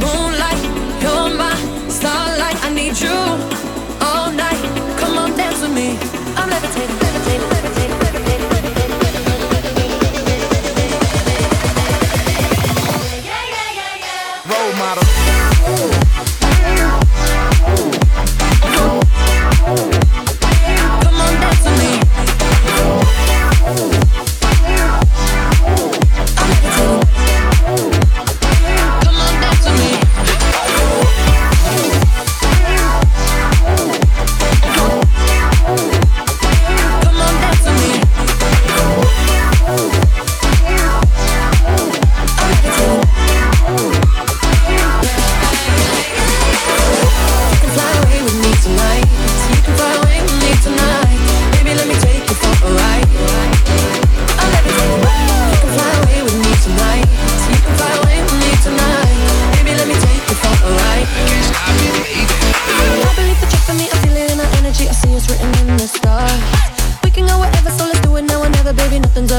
moonlight, you're my starlight. I need you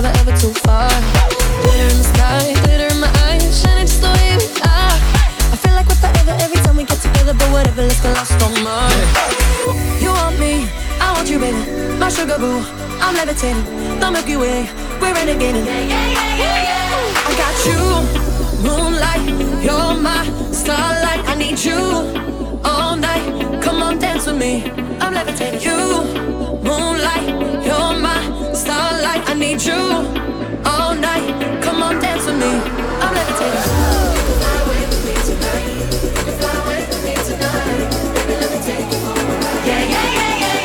baby. Ever, ever too far. Glitter in the sky, glitter in my eyes, shining just the way we are. I feel like we're forever every time we get together, but whatever, let's get lost on Mars. You want me, I want you, baby. My sugar boo, I'm levitating. The Milky Way, we're renegading. I got you, moonlight, you're my starlight. I need you all night. Come on, dance with me. I'm levitating. You, moonlight, you're my I need you all night. Come on, dance with me. I'm levitating. Yeah, yeah, yeah, yeah,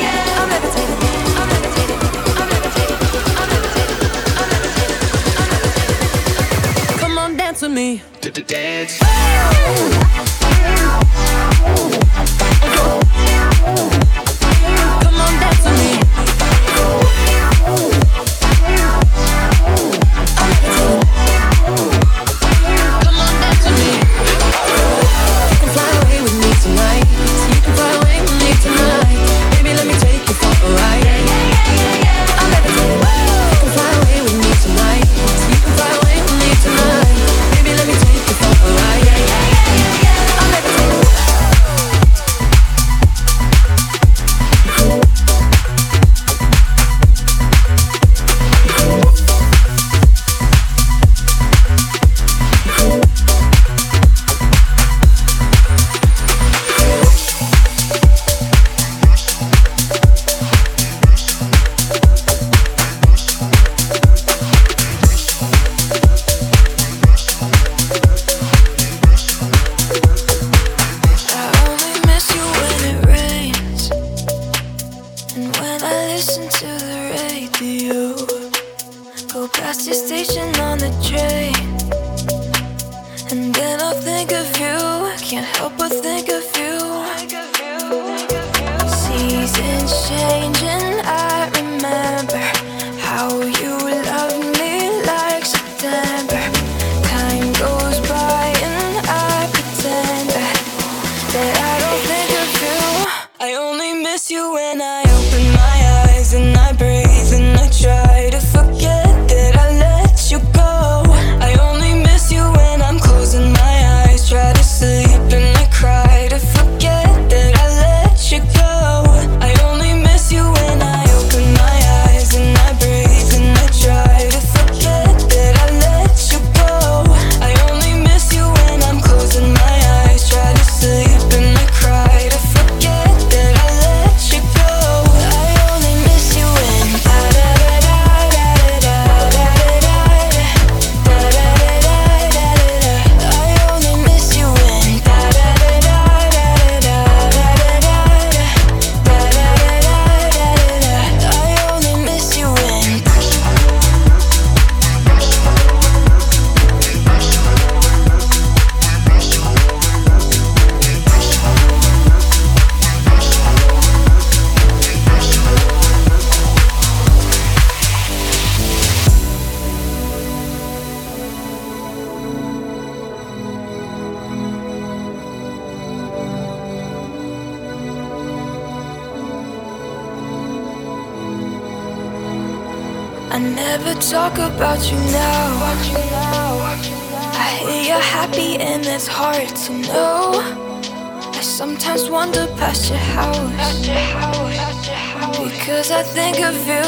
think of you.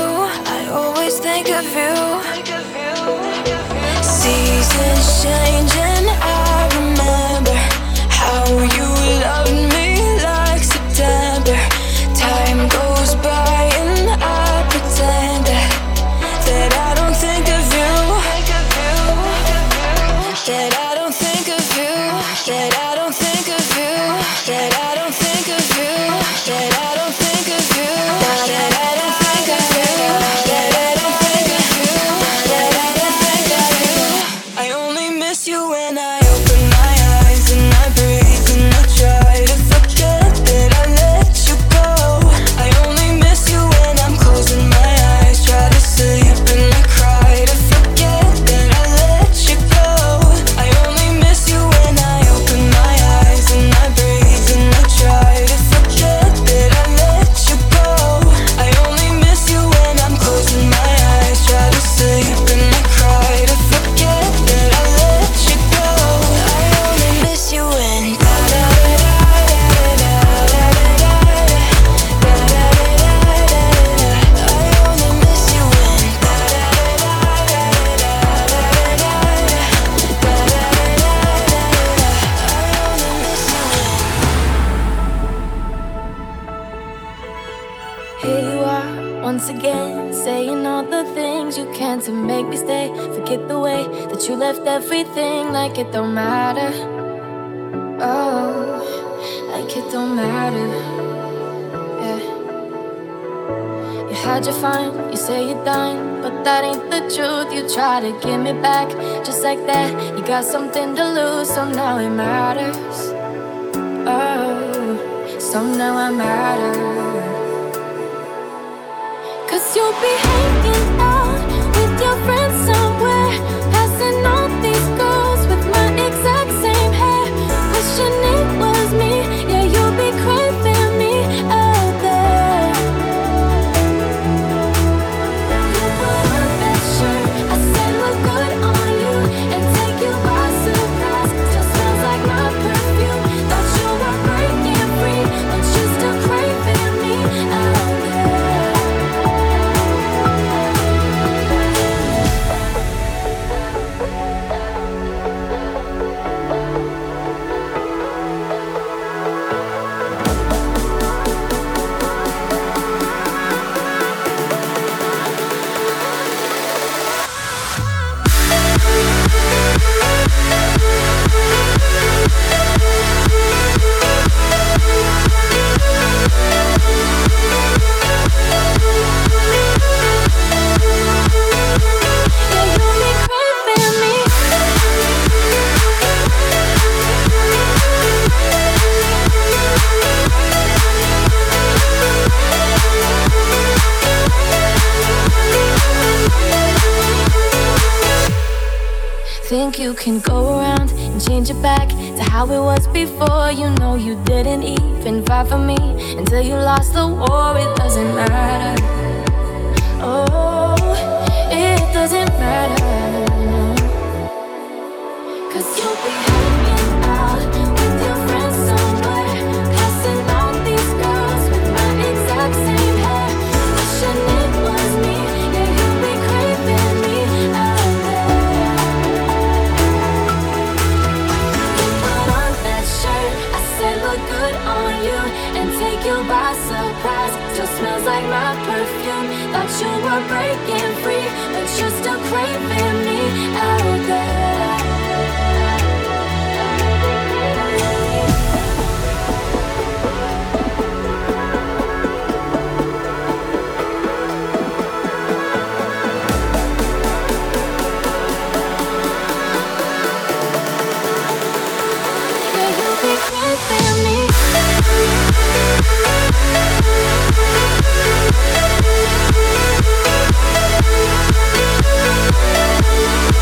I always think of you. breaking free, but you're still craving me out there.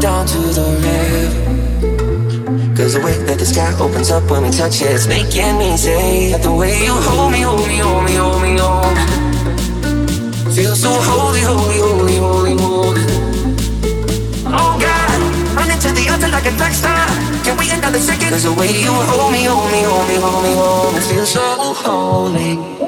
down to the river. Cause the way that the sky opens up when we touch it, it's making me say that the way you hold me, hold me, hold me, hold me, hold me. Feel so holy, holy, holy, holy, holy. Oh God, running to the altar like a track star. Can we end on the second? Cause the way you hold me, hold me, hold me, hold me, hold me. Feel so holy.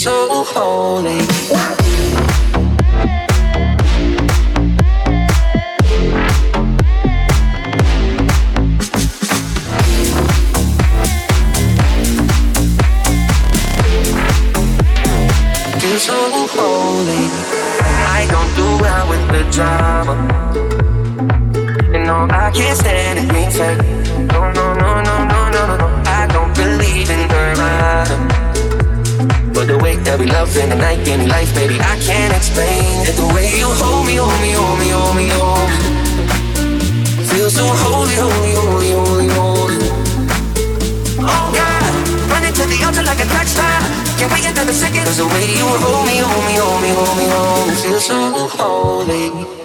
So holy. So holy. I don't do well with the drama. And no, I can't stand it being But the way that we love in the night gave me life, baby. I can't explain it. The way you hold me, hold me, hold me, hold me, hold me. Feel so holy, holy, holy, holy, holy. Oh God, running to the altar like a track star. Can't wait another second. Cause the way you hold me, hold me, hold me, hold me, hold me. Feel so holy.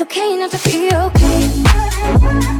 It's okay not to be okay.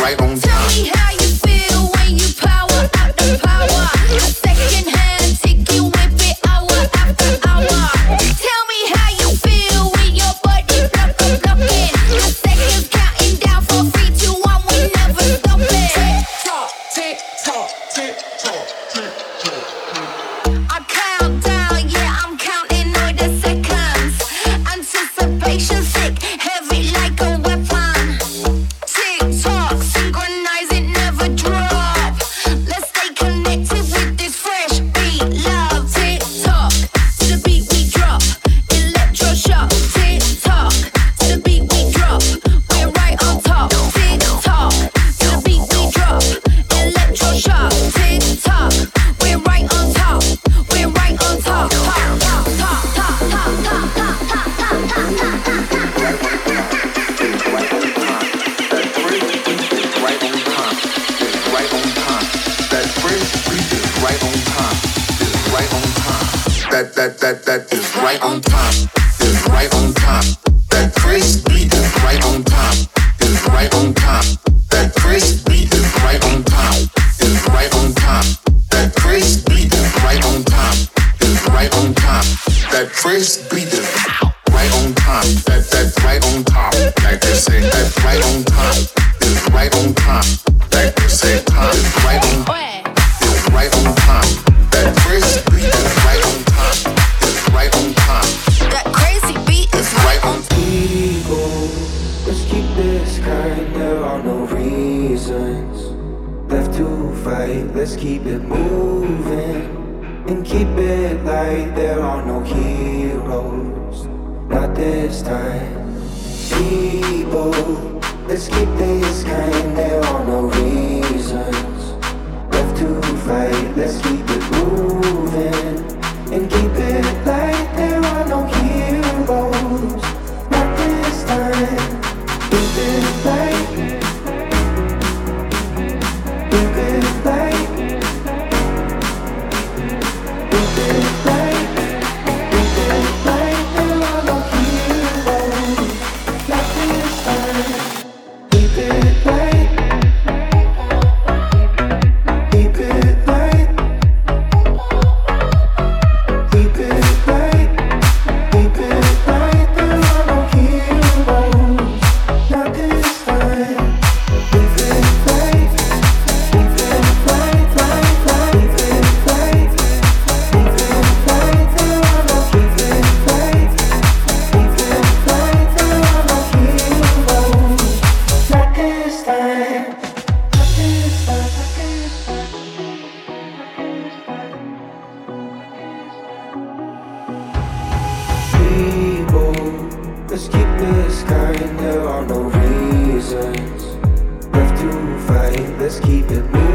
right Tell me how you feel when you power up the power. A second hand ticket, with it hour after hour. Let's keep it moving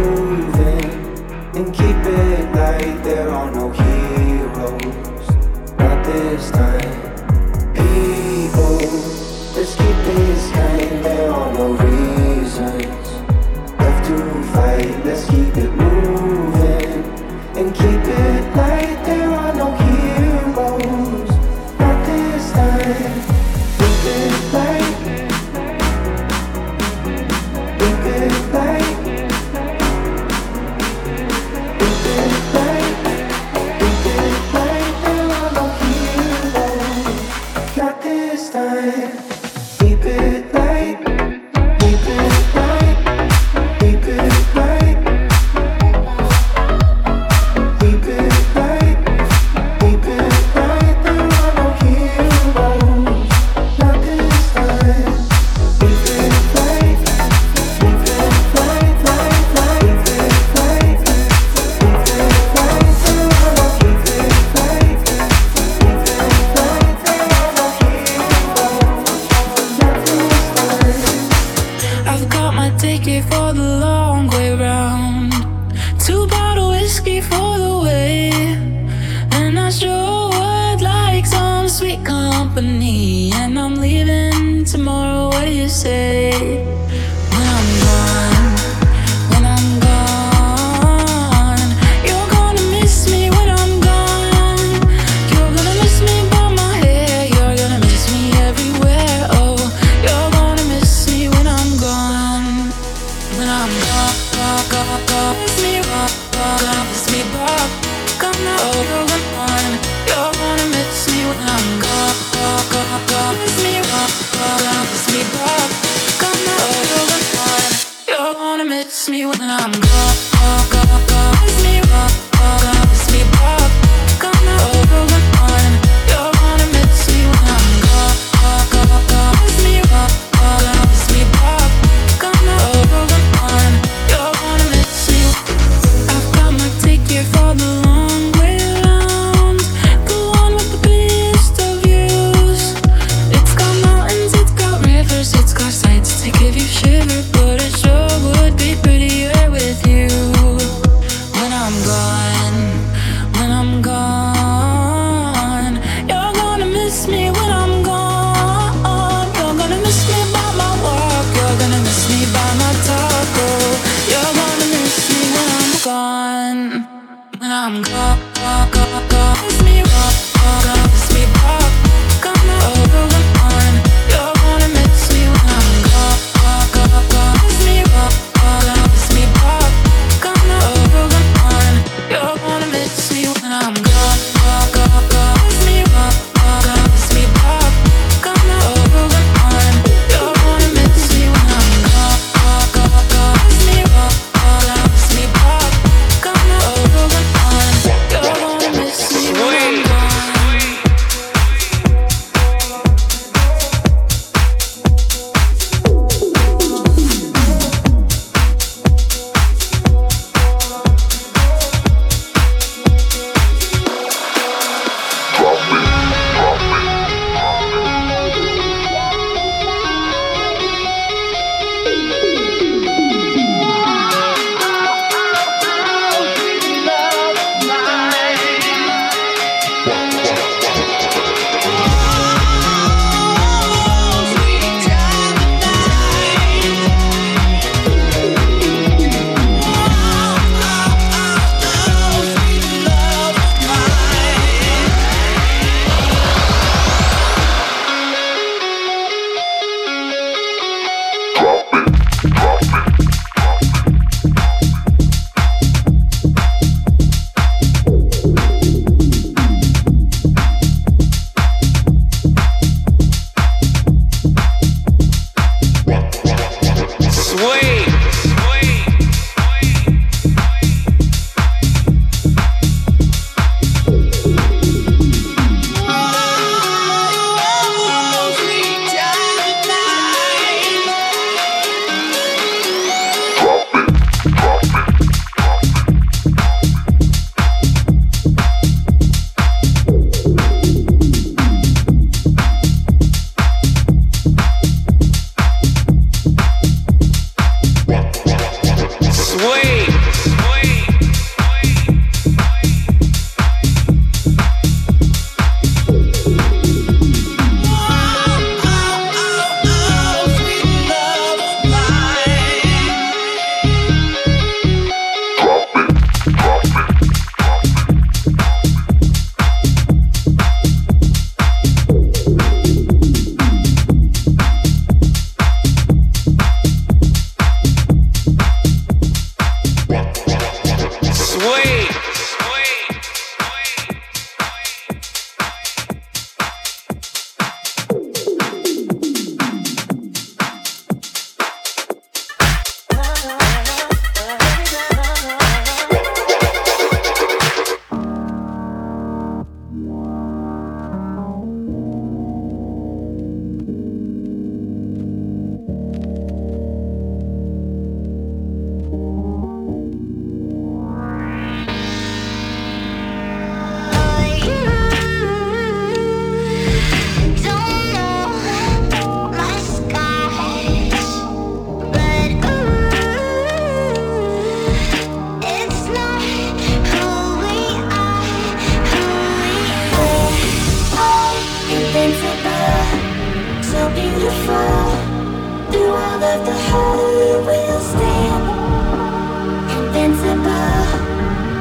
Invincible,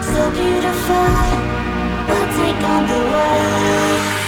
so beautiful, we'll take on the world.